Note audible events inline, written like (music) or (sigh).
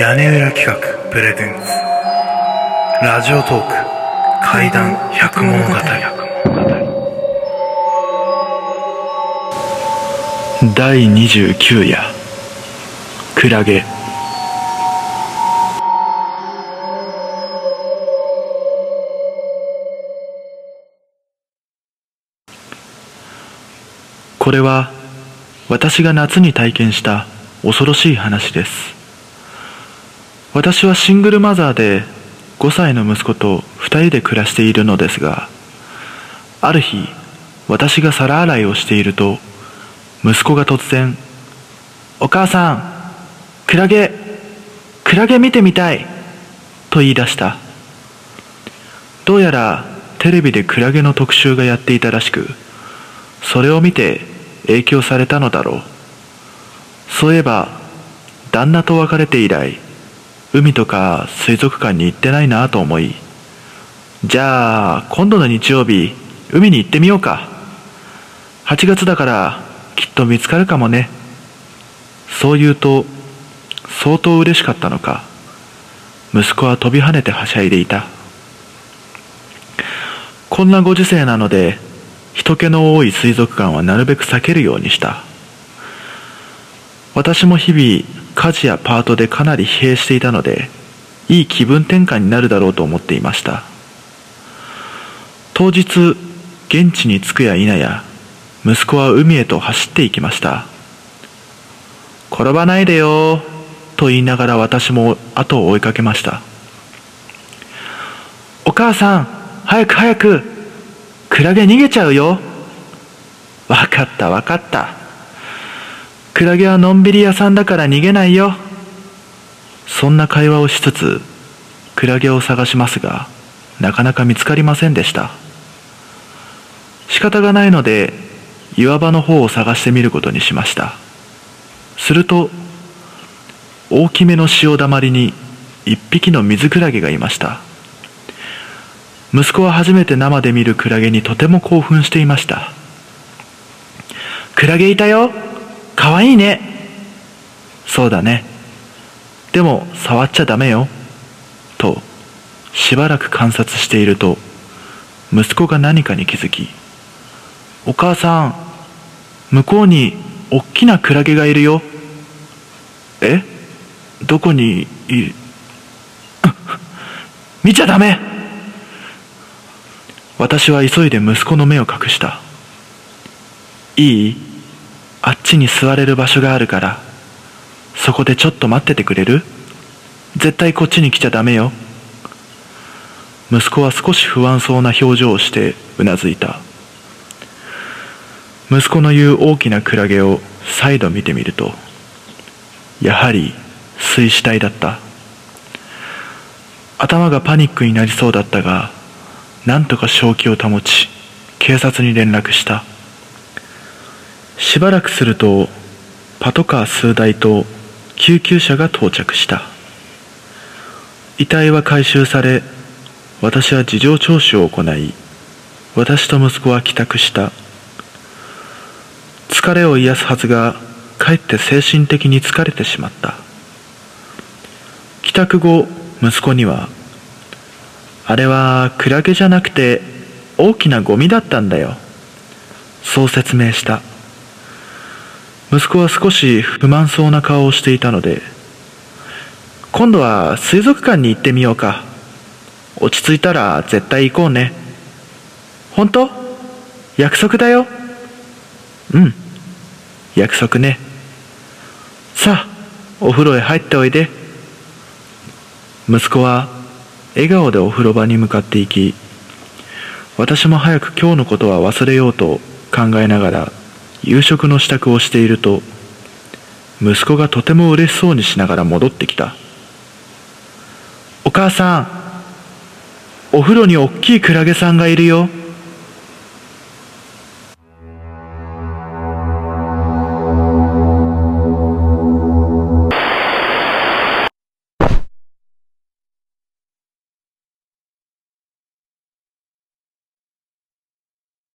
屋根裏企画プレゼンツ。ラジオトーク怪談百物語。第29夜。クラゲ。これは私が夏に体験した恐ろしい話です。私はシングルマザーで5歳の息子と2人で暮らしているのですがある日私が皿洗いをしていると息子が突然「お母さんクラゲクラゲ見てみたい」と言い出した。どうやらテレビでクラゲの特集がやっていたらしくそれを見て影響されたのだろう。そういえば旦那と別れて以来海とか水族館に行ってないなと思いじゃあ今度の日曜日海に行ってみようか。8月だからきっと見つかるかもね。そう言うと相当嬉しかったのか。息子は飛び跳ねてはしゃいでいた。こんなご時世なので人気の多い水族館はなるべく避けるようにした。私も日々家事やパートでかなり疲弊していたのでいい気分転換になるだろうと思っていました。当日現地に着くや否や息子は海へと走っていきました転ばないでよと言いながら私も後を追いかけましたお母さん早く早くクラゲ逃げちゃうよわかったわかった。クラゲはのんびり屋さんだから逃げないよ。そんな会話をしつつクラゲを探しますがなかなか見つかりませんでした。仕方がないので岩場の方を探してみることにしました。すると大きめの潮だまりに一匹の水クラゲがいました。息子は初めて生で見るクラゲにとても興奮していましたクラゲいたよかわいいね。そうだね。でも触っちゃダメよ。としばらく観察していると息子が何かに気づきお母さん向こうにおっきなクラゲがいるよ。え？どこに？い (laughs) る見ちゃダメ。私は急いで息子の目を隠した。いい？あっちに座れる場所があるからそこでちょっと待っててくれる？絶対こっちに来ちゃダメよ。息子は少し不安そうな表情をしてうなずいた。息子の言う大きなクラゲを再度見てみるとやはり水死体だった。頭がパニックになりそうだったがなんとか正気を保ち警察に連絡した。しばらくするとパトカー数台と救急車が到着した。遺体は回収され私は事情聴取を行い私と息子は帰宅した。疲れを癒すはずがかえって精神的に疲れてしまった。帰宅後息子にはあれはクラゲじゃなくて大きなゴミだったんだよそう説明した。息子は少し不満そうな顔をしていたので今度は水族館に行ってみようか。落ち着いたら絶対行こうね。本当？約束だよ。うん。約束ね。さあお風呂へ入っておいで。息子は笑顔でお風呂場に向かっていき私も早く今日のことは忘れようと考えながら夕食の支度をしていると息子がとても嬉しそうにしながら戻ってきた。お母さんお風呂におっきいクラゲさんがいるよ。